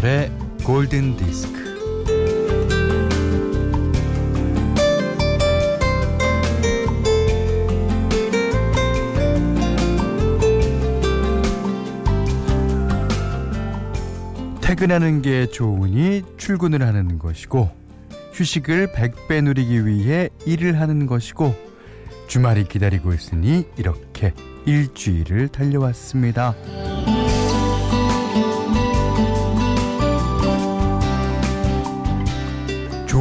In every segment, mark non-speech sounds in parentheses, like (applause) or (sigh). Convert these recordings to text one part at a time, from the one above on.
김현철의 골든 디스크. 퇴근하는 게 좋으니 출근을 하는 것이고 휴식을 100배 누리기 위해 일을 하는 것이고 주말이 기다리고 있으니 이렇게 일주일을 달려왔습니다.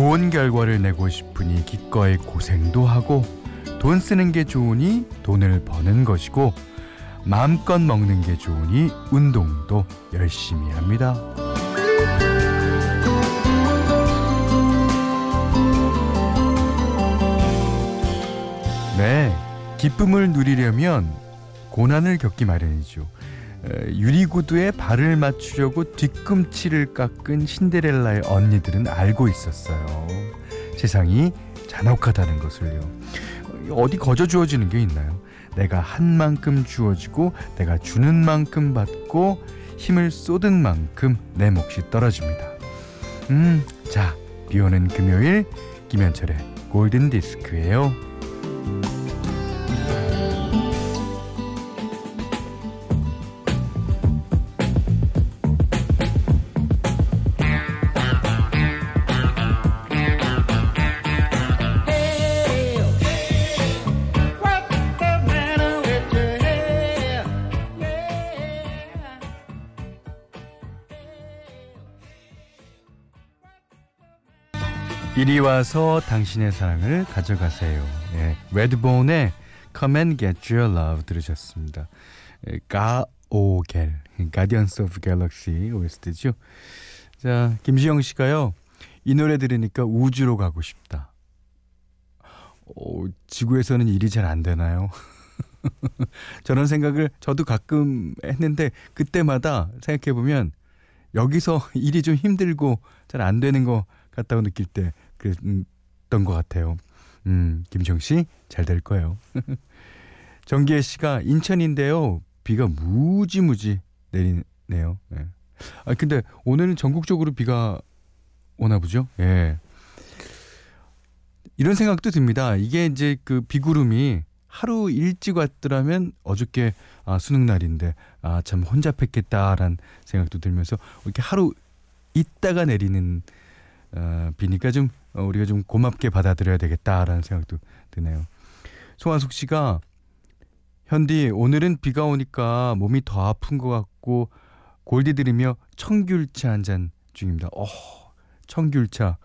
좋은 결과를 내고 싶으니 기꺼이 고생도 하고 돈 쓰는 게 좋으니 돈을 버는 것이고 마음껏 먹는 게 좋으니 운동도 열심히 합니다. 네, 기쁨을 누리려면 고난을 겪기 마련이죠. 유리구두에 발을 맞추려고 뒤꿈치를 깎은 신데렐라의 언니들은 알고 있었어요. 세상이 잔혹하다는 것을요. 어디 거저 주어지는 게 있나요? 내가 한 만큼 주어지고 내가 주는 만큼 받고 힘을 쏟은 만큼 내 몫이 떨어집니다. 음, 자, 비 오는 금요일 김현철의 골든 디스크예요. 이리 와서 당신의 사랑을 가져가세요. 예, 레드본의 Come and Get Your Love 들으셨습니다. 예, 가오겔, Guardians of Galaxy OST죠. 자, 김시영 씨가요. 이 노래 들으니까 우주로 가고 싶다. 오, 지구에서는 일이 잘 안 되나요? (laughs) 저런 생각을 저도 가끔 했는데 그때마다 생각해 보면 여기서 (laughs) 일이 좀 힘들고 잘 안 되는 것 같다고 느낄 때 그랬던 것 같아요. 음, 김정 씨, 잘 될 거예요. (laughs) 정기혜 씨가 인천인데요. 비가 무지무지 내리네요. 예. 아, 근데 오늘은 전국적으로 비가 오나 보죠? 예. 이런 생각도 듭니다. 이게 이제 그 비구름이 하루 일찍 왔더라면 어저께 아, 수능 날인데 아, 참 혼잡했겠다라는 생각도 들면서 이렇게 하루 있다가 내리는 어, 비니까 좀 어, 우리가 좀 고맙게 받아들여야 되겠다라는 생각도 드네요. 송한숙 씨가 현디 오늘은 비가 오니까 몸이 더 아픈 것 같고 골디 들이며 청귤차 한 잔 중입니다. 어, 청귤차.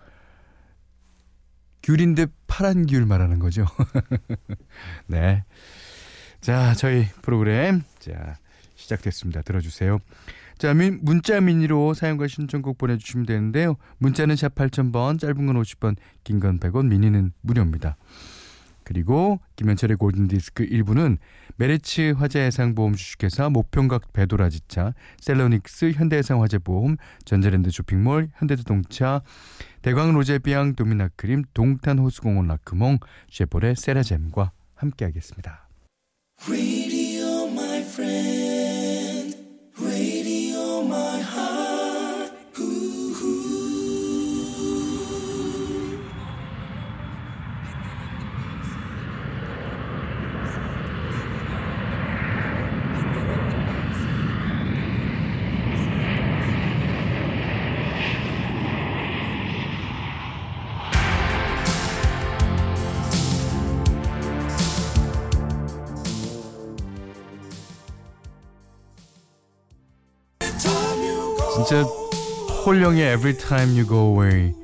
귤인데 파란 귤 말하는 거죠. (laughs) 네. 자, 저희 프로그램 자 시작됐습니다. 들어주세요. 자, 문자 미니로 사연과 신청곡 보내주시면 되는데요. 문자는 샵 8000번, 짧은 건 50번, 긴 건 100원, 미니는 무료입니다. 그리고 김현철의 골든디스크 1부는 메리츠 화재해상보험 주식회사 모평각 배도라지차 셀러닉스 현대해상 화재보험 전자랜드 쇼핑몰 현대자동차 대광 로제비앙 도미나크림 동탄 호수공원 라크몽 쉐보레 세라젬과 함께하겠습니다. 진짜 홀령의 Every Time You Go Away.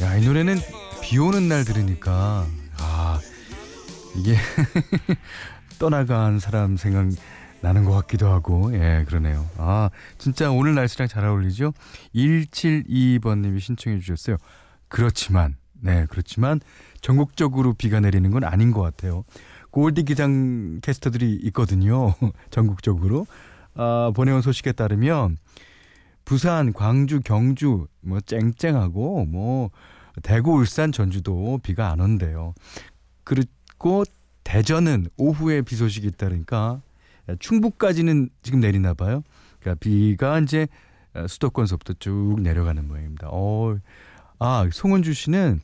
야, 이 노래는 비 오는 날 들으니까 아, 이게 (laughs) 떠나간 사람 생각 나는 것 같기도 하고, 예, 그러네요. 아, 진짜 오늘 날씨랑 잘 어울리죠? 1722번님이 신청해 주셨어요. 그렇지만, 네, 그렇지만 전국적으로 비가 내리는 건 아닌 것 같아요. 골디 기장 캐스터들이 있거든요. (laughs) 전국적으로. 아, 보내온 소식에 따르면 부산, 광주, 경주 뭐 쨍쨍하고 뭐 대구, 울산, 전주도 비가 안 온대요. 그리고 대전은 오후에 비 소식이 있다니까 충북까지는 지금 내리나 봐요. 그러니까 비가 이제 어, 수도권서부터 쭉 내려가는 모양입니다. 어, 아, 송은주 씨는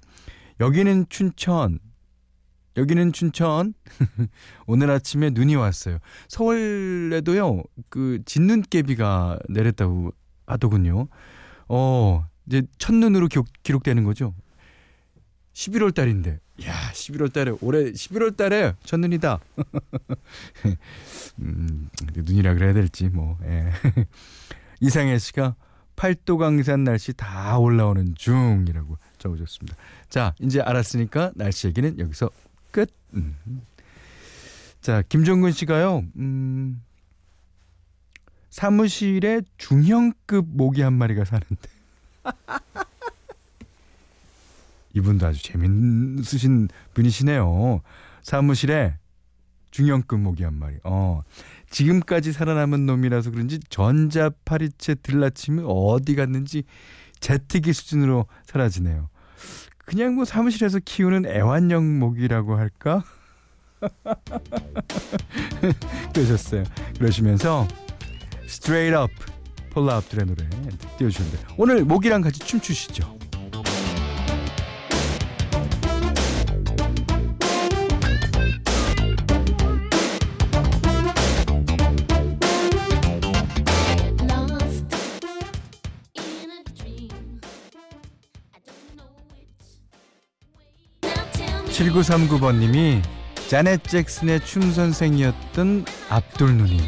여기는 춘천, 여기는 춘천. (laughs) 오늘 아침에 눈이 왔어요. 서울에도요, 그, 진눈깨비가 내렸다고 하더군요. 어, 이제 첫눈으로 기록, 기록되는 거죠. 11월 달인데. 야, 11월 달에, 올해 11월 달에 첫눈이다. (laughs) 음, 눈이라 그래야 될지, 뭐, 예. (laughs) 이상해 씨가 팔도 강산 날씨 다 올라오는 중이라고 적어줬습니다. 자, 이제 알았으니까 날씨 얘기는 여기서 끝. 음. 자, 김종근 씨가요, 음, 사무실에 중형급 모기 한 마리가 사는데. (laughs) 이분도 아주 재밌으신 분이시네요. 사무실에 중형급 모기 한 마리. 어. 지금까지 살아남은 놈이라서 그런지 전자 파리채 들라치면 어디 갔는지 제트기 수준으로 사라지네요. 그냥 뭐 사무실에서 키우는 애완용 모기라고 할까? (laughs) 그러셨어요. 그러시면서 Straight Up 폴라 압들의 노래 띄워주는데 오늘 모기랑 같이 춤추시죠. 7939번님이 자넷 잭슨의 춤 선생이었던 압돌 누님.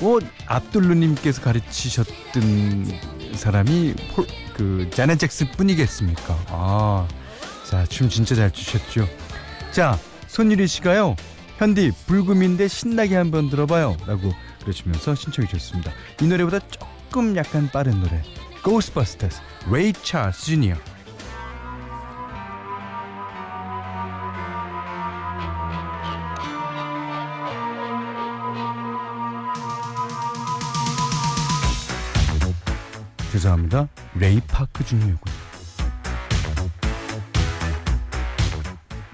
뭐 압돌 누님께서 가르치셨던 사람이 폴, 그 자넷 잭슨 뿐이겠습니까? 아, 자 춤 진짜 잘 추셨죠. 자 손유리 씨가요. 현디 불금인데 신나게 한번 들어봐요라고 그러시면서 신청해 주셨습니다. 이 노래보다 조금 약간 빠른 노래. Ghostbusters, Ray Charles Jr. 죄송합니다. 레이 파크 주니어군.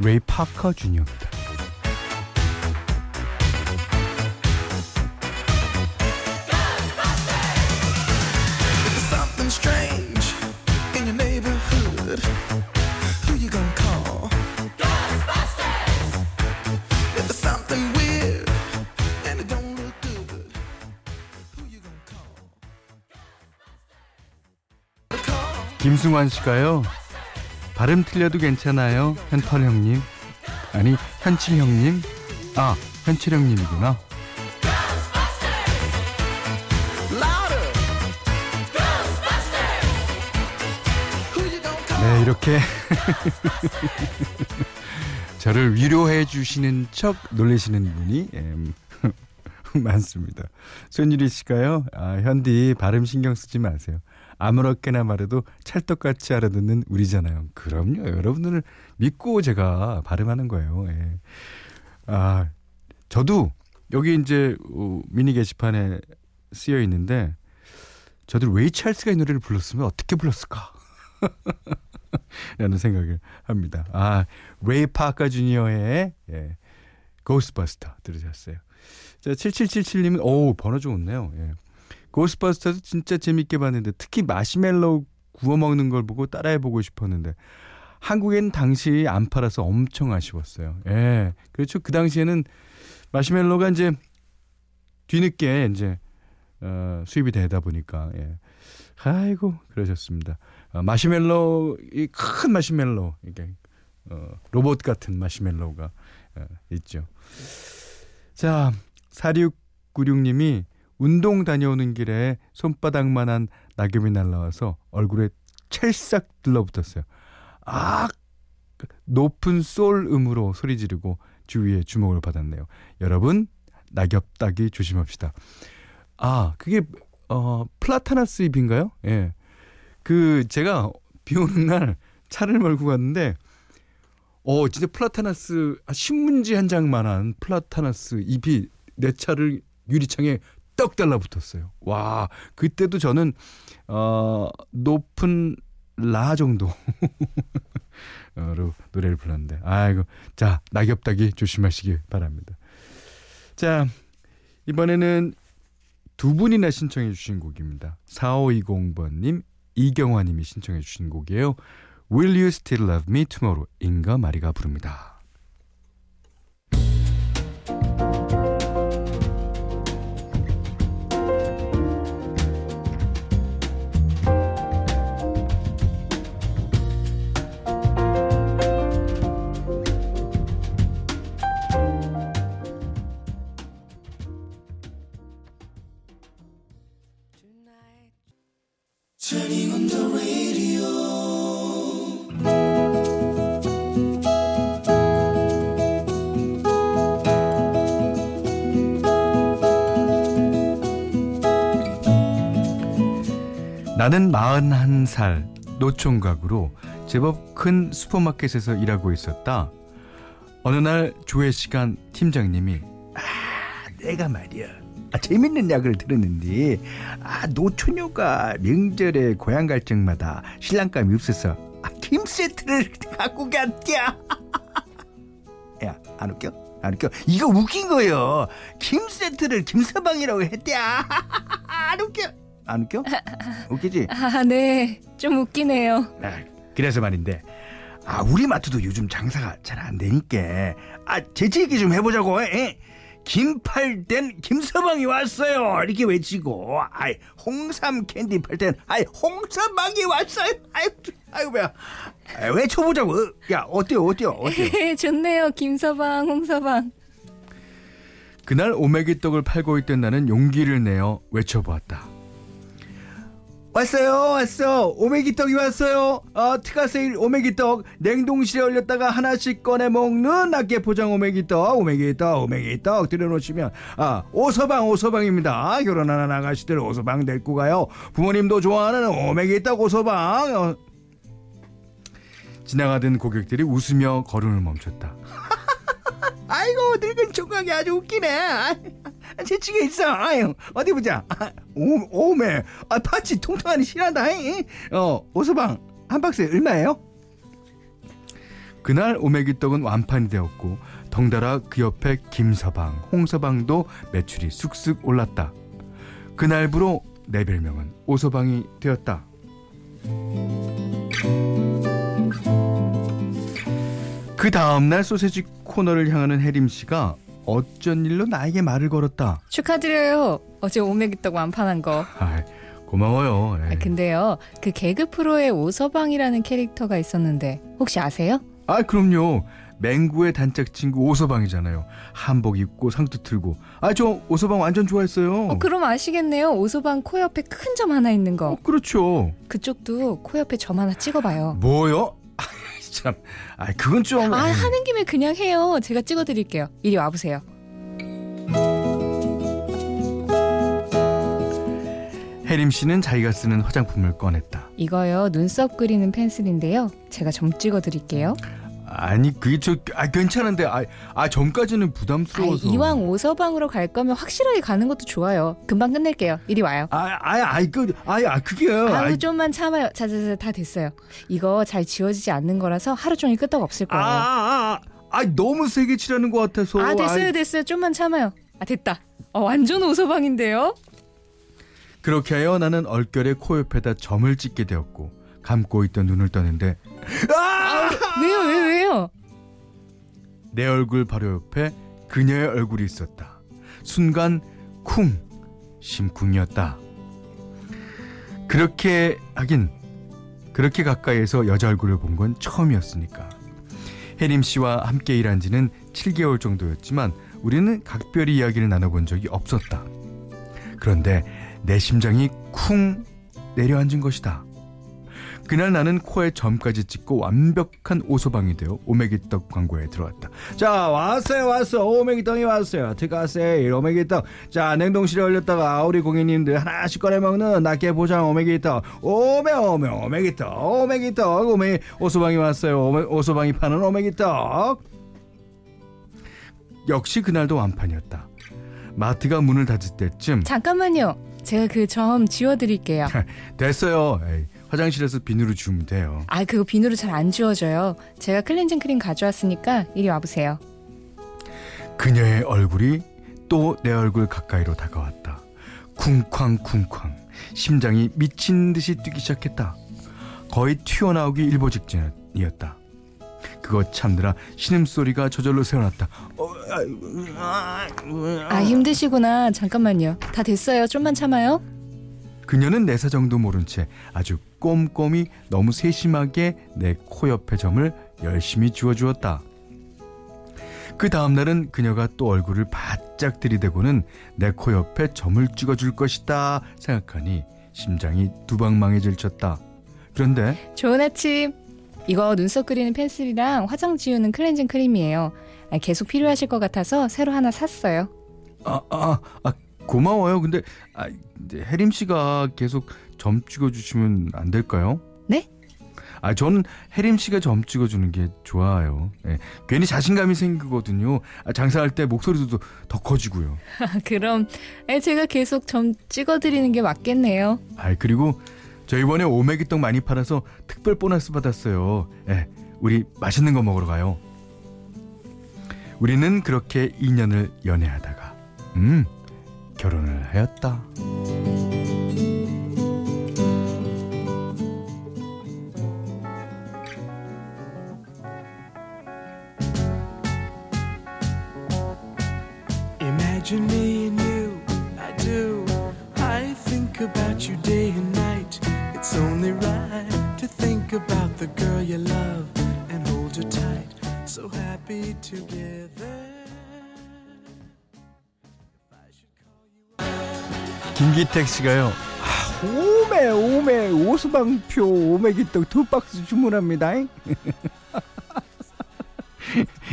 레이 파커 주니어입니다. 김승환 씨가요. 발음 틀려도 괜찮아요. 현털 형님. 아니, 현칠 형님. 아, 현칠 형님이구나. 네, 이렇게 (laughs) 저를 위로해 주시는 척 놀리시는 분이 예, (laughs) 많습니다. 손유리 씨가요. 아, 현디 발음 신경 쓰지 마세요. 아무렇게나 말해도 찰떡같이 알아듣는 우리잖아요. 그럼요. 여러분들을 믿고 제가 발음하는 거예요. 예. 아, 저도 여기 이제 어, 미니 게시판에 쓰여 있는데 저는 레이 찰스가 이 노래를 불렀으면 어떻게 불렀을까? (laughs) 라는 생각을 합니다. 아, 레이 파카 주니어의 예, Ghostbusters 들으셨어요. 자, 7777님은 오, 번호 좋네요. 예. 고스버스터도 진짜 재밌게 봤는데 특히 마시멜로우 구워 먹는 걸 보고 따라해 보고 싶었는데 한국엔 당시 안 팔아서 엄청 아쉬웠어요. 예. 그렇죠. 그 당시에는 마시멜로가 이제 뒤늦게 이제 어, 수입이 되다 보니까 예. 아이고 그러셨습니다. 어, 마시멜로 이 큰 마시멜로 이게 어, 로봇 같은 마시멜로가 어, 있죠. 자, 4696님이 운동 다녀오는 길에 손바닥만한 낙엽이 날라와서 얼굴에 찰싹 들러붙었어요. 아! 높은 솔 음으로 소리 지르고 주위에 주목을 받았네요. 여러분, 낙엽 따귀 조심합시다. 아, 그게 어 플라타나스 잎인가요? 예. 그 제가 비 오는 날 차를 몰고 갔는데 어 진짜 플라타나스 신문지 한 장만한 플라타나스 잎이 내 차를 유리창에 떡 달라붙었어요. 와, 그때도 저는 어 높은 라 정도로 (laughs) 노래를 불렀는데, 아이고, 자 낙엽 따귀 조심하시기 바랍니다. 자 이번에는 두 분이나 신청해 주신 곡입니다. 4520번님, 이경화님이 신청해 주신 곡이에요. Will You Still Love Me Tomorrow? 인가 마리가 부릅니다. 나는 41살 노총각으로 제법 큰 슈퍼마켓에서 일하고 있었다. 어느 날 조회 시간 팀장님이 아 내가 말이야 아, 재밌는 약을 들었는데 아 노처녀가 명절에 고향 갈 적마다 신랑감이 없어서 아, 김 세트를 (laughs) 갖고 갔냐 (laughs) 야안 웃겨? 안 웃겨? 이거 웃긴 거요 김 세트를 김서방이라고 했대야 (laughs) 안 웃겨 안 웃겨? 웃기지? (laughs) 아, 네. 좀 웃기네요. 아, 그래서 말인데, 아, 우리 마트도 요즘 장사가 잘 안 되니까, 아, 재치 있게 좀 해보자고, 에? 김팔 땐 김서방이 왔어요. 이렇게 외치고, 아이, 홍삼 캔디 팔 땐, 아이, 홍서방이 왔어요. 아이, 아이고, 뭐야. 아, 외쳐보자고. 야, 어때요, 어때요, 어때요? (laughs) 좋네요. 김서방, 홍서방. 그날 오메기 떡을 팔고 있던 나는 용기를 내어 외쳐보았다. 왔어요 왔어. 오메기떡이 왔어요. 어, 특가세일 오메기떡. 냉동실에 얼렸다가 하나씩 꺼내 먹는 낱개 포장 오메기떡. 오메기떡 오메기떡 들여놓으시면 아 오서방 오서방입니다. 결혼하는 아가씨들 오서방 데리고 가요. 부모님도 좋아하는 오메기떡 오서방. 어. 지나가던 고객들이 웃으며 걸음을 멈췄다. (laughs) 아이고 늙은 총각이 아주 웃기네 재치가 있어. 아유, 어디 보자. 아, 오, 오메. 아, 파치 통통하니 실한다. 어, 오서방 한 박스에 얼마예요? 그날 오메기떡은 완판이 되었고 덩달아 그 옆에 김서방, 홍서방도 매출이 쑥쑥 올랐다. 그날부로 내 별명은 오서방이 되었다. 그 다음날 소세지 코너를 향하는 혜림 씨가 어쩐 일로 나에게 말을 걸었다. 축하드려요. 어제 오메기떡 완판한 거. 아, 고마워요. 아, 근데요, 그 개그 프로에 오서방이라는 캐릭터가 있었는데 혹시 아세요? 아, 그럼요. 맹구의 단짝 친구 오서방이잖아요. 한복 입고 상투 틀고. 아, 저 오서방 완전 좋아했어요. 어, 그럼 아시겠네요. 오서방 코 옆에 큰 점 하나 있는 거. 어, 그렇죠. 그쪽도 코 옆에 점 하나 찍어봐요. 뭐요? 참, 아 그건 좀. 아 하는 김에 그냥 해요. 제가 찍어드릴게요. 이리 와보세요. 혜림 씨는 자기가 쓰는 화장품을 꺼냈다. 이거요 눈썹 그리는 펜슬인데요. 제가 점 찍어드릴게요. 아니 그게 저 아, 괜찮은데 아, 아 전까지는 부담스러워서. 아, 이왕 오서방으로 갈 거면 확실하게 가는 것도 좋아요. 금방 끝낼게요. 이리 와요. 아 아아그 아이 아 그게요. 아유 좀만 참아요 자자자 다 됐어요. 이거 잘 지워지지 않는 거라서 하루 종일 끄떡 없을 거예요. 아 아 아, 아, 아, 너무 세게 칠하는 것 같아서. 아 됐어요 아이. 됐어요. 좀만 참아요. 아 됐다. 어, 완전 오서방인데요? 그렇게 하여 나는 얼결에 코 옆에다 점을 찍게 되었고 감고 있던 눈을 떠는데 아! 왜요 왜 왜요? 내 얼굴 바로 옆에 그녀의 얼굴이 있었다. 순간 쿵 심쿵이었다. 그렇게 하긴 그렇게 가까이에서 여자 얼굴을 본 건 처음이었으니까. 혜림 씨와 함께 일한 지는 7개월 정도였지만 우리는 각별히 이야기를 나눠본 적이 없었다. 그런데 내 심장이 쿵 내려앉은 것이다. 그날 나는 코에 점까지 찍고 완벽한 오소방이 되어 오메기떡 광고에 들어왔다. 자 왔어요 왔어 오메기떡이 왔어요. 특가세일 오메기떡. 자 냉동실에 얼렸다가 우리 고객님들 하나씩 꺼내 먹는 낱개 보장 오메기떡. 오메 오메 오메기떡 오메기떡 오메 오소방이 왔어요. 오메, 오소방이 파는 오메기떡. 역시 그날도 완판이었다. 마트가 문을 닫을 때쯤 잠깐만요. 제가 그 점 지워드릴게요. (laughs) 됐어요. 에이. 화장실에서 비누로 지우면 돼요. 아, 그거 비누로 잘 안 지워져요. 제가 클렌징 크림 가져왔으니까 이리 와보세요. 그녀의 얼굴이 또 내 얼굴 가까이로 다가왔다. 쿵쾅쿵쾅 심장이 미친 듯이 뛰기 시작했다. 거의 튀어나오기 일보 직전이었다. 그거 참느라 신음소리가 저절로 새어났다. 어, 아 힘드시구나. 잠깐만요. 다 됐어요. 좀만 참아요. 그녀는 내 사정도 모른 채 아주 꼼꼼히 너무 세심하게 내 코 옆에 점을 열심히 주워주었다. 그 다음날은 그녀가 또 얼굴을 바짝 들이대고는 내 코 옆에 점을 찍어줄 것이다 생각하니 심장이 두방망이 질 쳤다. 그런데 좋은 아침. 이거 눈썹 그리는 펜슬이랑 화장 지우는 클렌징 크림이에요. 아, 계속 필요하실 것 같아서 새로 하나 샀어요. 아, 아, 아 고마워요. 근데 아, 혜림 씨가 계속 점 찍어주시면 안 될까요? 네? 아, 저는 혜림 씨가 점 찍어주는 게 좋아요. 예, 괜히 자신감이 생기거든요. 아, 장사할 때 목소리도 더 커지고요. 그럼 에, 제가 계속 점 찍어드리는 게 맞겠네요. 아, 그리고 저 이번에 오메기떡 많이 팔아서 특별 보너스 받았어요. 예, 우리 맛있는 거 먹으러 가요. 우리는 그렇게 2년을 연애하다가 음 결혼을 하였다. Imagine me and you, I do. I think about you day and night. It's only right to think about the girl you love and hold her tight. So happy together. 김기택 씨가요. 아, 오메 오메 오수방표 오메기떡 두 박스 주문합니다. (laughs)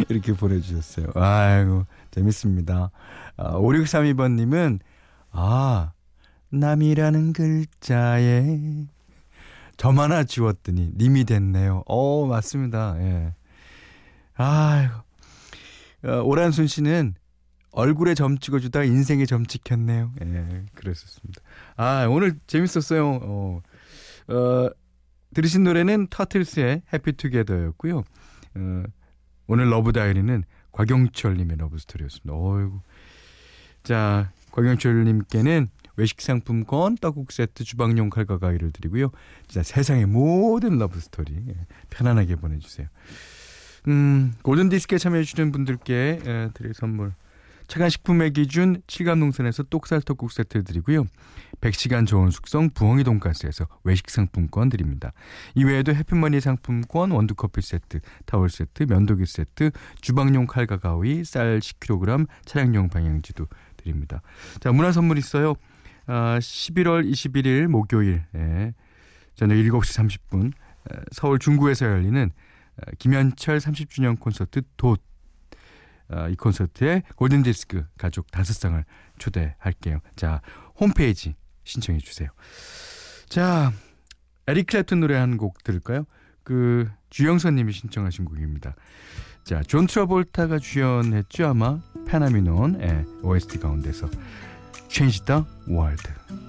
이렇게 보내주셨어요. 아이고 재밌습니다. 아, 5632번님은 아 남이라는 글자에 점 하나 지웠더니 님이 됐네요. 어 맞습니다. 예. 아이고 어, 오란순 씨는 얼굴에 점 찍어주다 인생에 점 찍혔네요. 예, 그랬었습니다. 아, 오늘 재밌었어요. 어, 어, 들으신 노래는 터틀스의 Happy Together였고요. 어, 오늘 러브 다이어리는 곽영철님의 러브 스토리였습니다. 어이구. 자, 곽영철님께는 외식 상품권, 떡국 세트, 주방용 칼과 가위를 드리고요. 진짜 세상의 모든 러브 스토리 예, 편안하게 보내주세요. 음, 골든 디스크에 참여해주시는 분들께 예, 드릴 선물. 착한식품의 기준 칠갑농산에서 똑살떡국 세트 드리고요. 100시간 저온 숙성 부엉이 돈가스에서 외식 상품권 드립니다. 이외에도 해피머니 상품권, 원두커피 세트, 타월 세트, 면도기 세트, 주방용 칼과 가위, 쌀 10kg, 차량용 방향지도 드립니다. 자, 문화 선물 있어요. 아, 11월 21일 목요일 예, 저녁 7시 30분 서울 중구에서 열리는 김현철 30주년 콘서트 돛 어, 이 콘서트에 골든디스크 가족 다섯 상을 초대할게요. 자, 홈페이지 신청해 주세요. 자, 에릭 클랩튼 노래 한 곡 들을까요? 그 주영선 님이 신청하신 곡입니다. 자, 존 트라볼타가 주연했죠 아마 페나미논의 OST 가운데서 Change the World.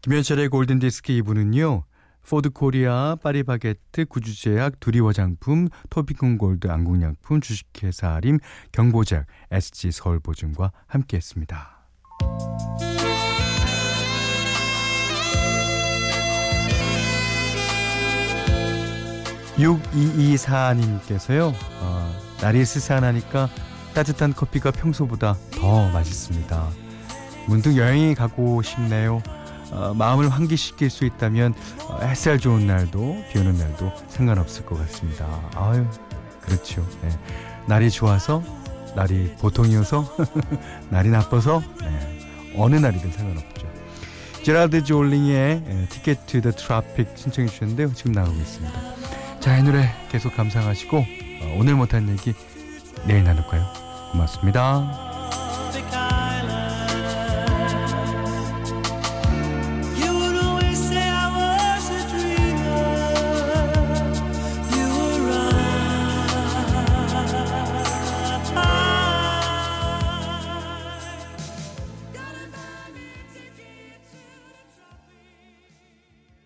김현철의 골든 디스크 2부는요. 포드 코리아, 파리바게트, 구주제약, 두리 화장품, 토비콤 골드 안국약품, 주식회사 아림, 경보제약, SGI 서울보증과 함께했습니다. 6224님께서요, 어, 날이 스산하니까 따뜻한 커피가 평소보다 더 맛있습니다. 문득 여행이 가고 싶네요. 어, 마음을 환기시킬 수 있다면 어, 햇살 좋은 날도 비 오는 날도 상관없을 것 같습니다. 아유, 그렇죠. 네. 날이 좋아서, 날이 보통이어서, (laughs) 날이 나빠서, 네. 어느 날이든 상관없죠. 제라드 졸링의 Ticket to the Tropics 신청해 주셨는데요. 지금 나오고 있습니다. 자, 이 노래 계속 감상하시고 어, 오늘 못한 얘기 내일 나눌까요? 고맙습니다.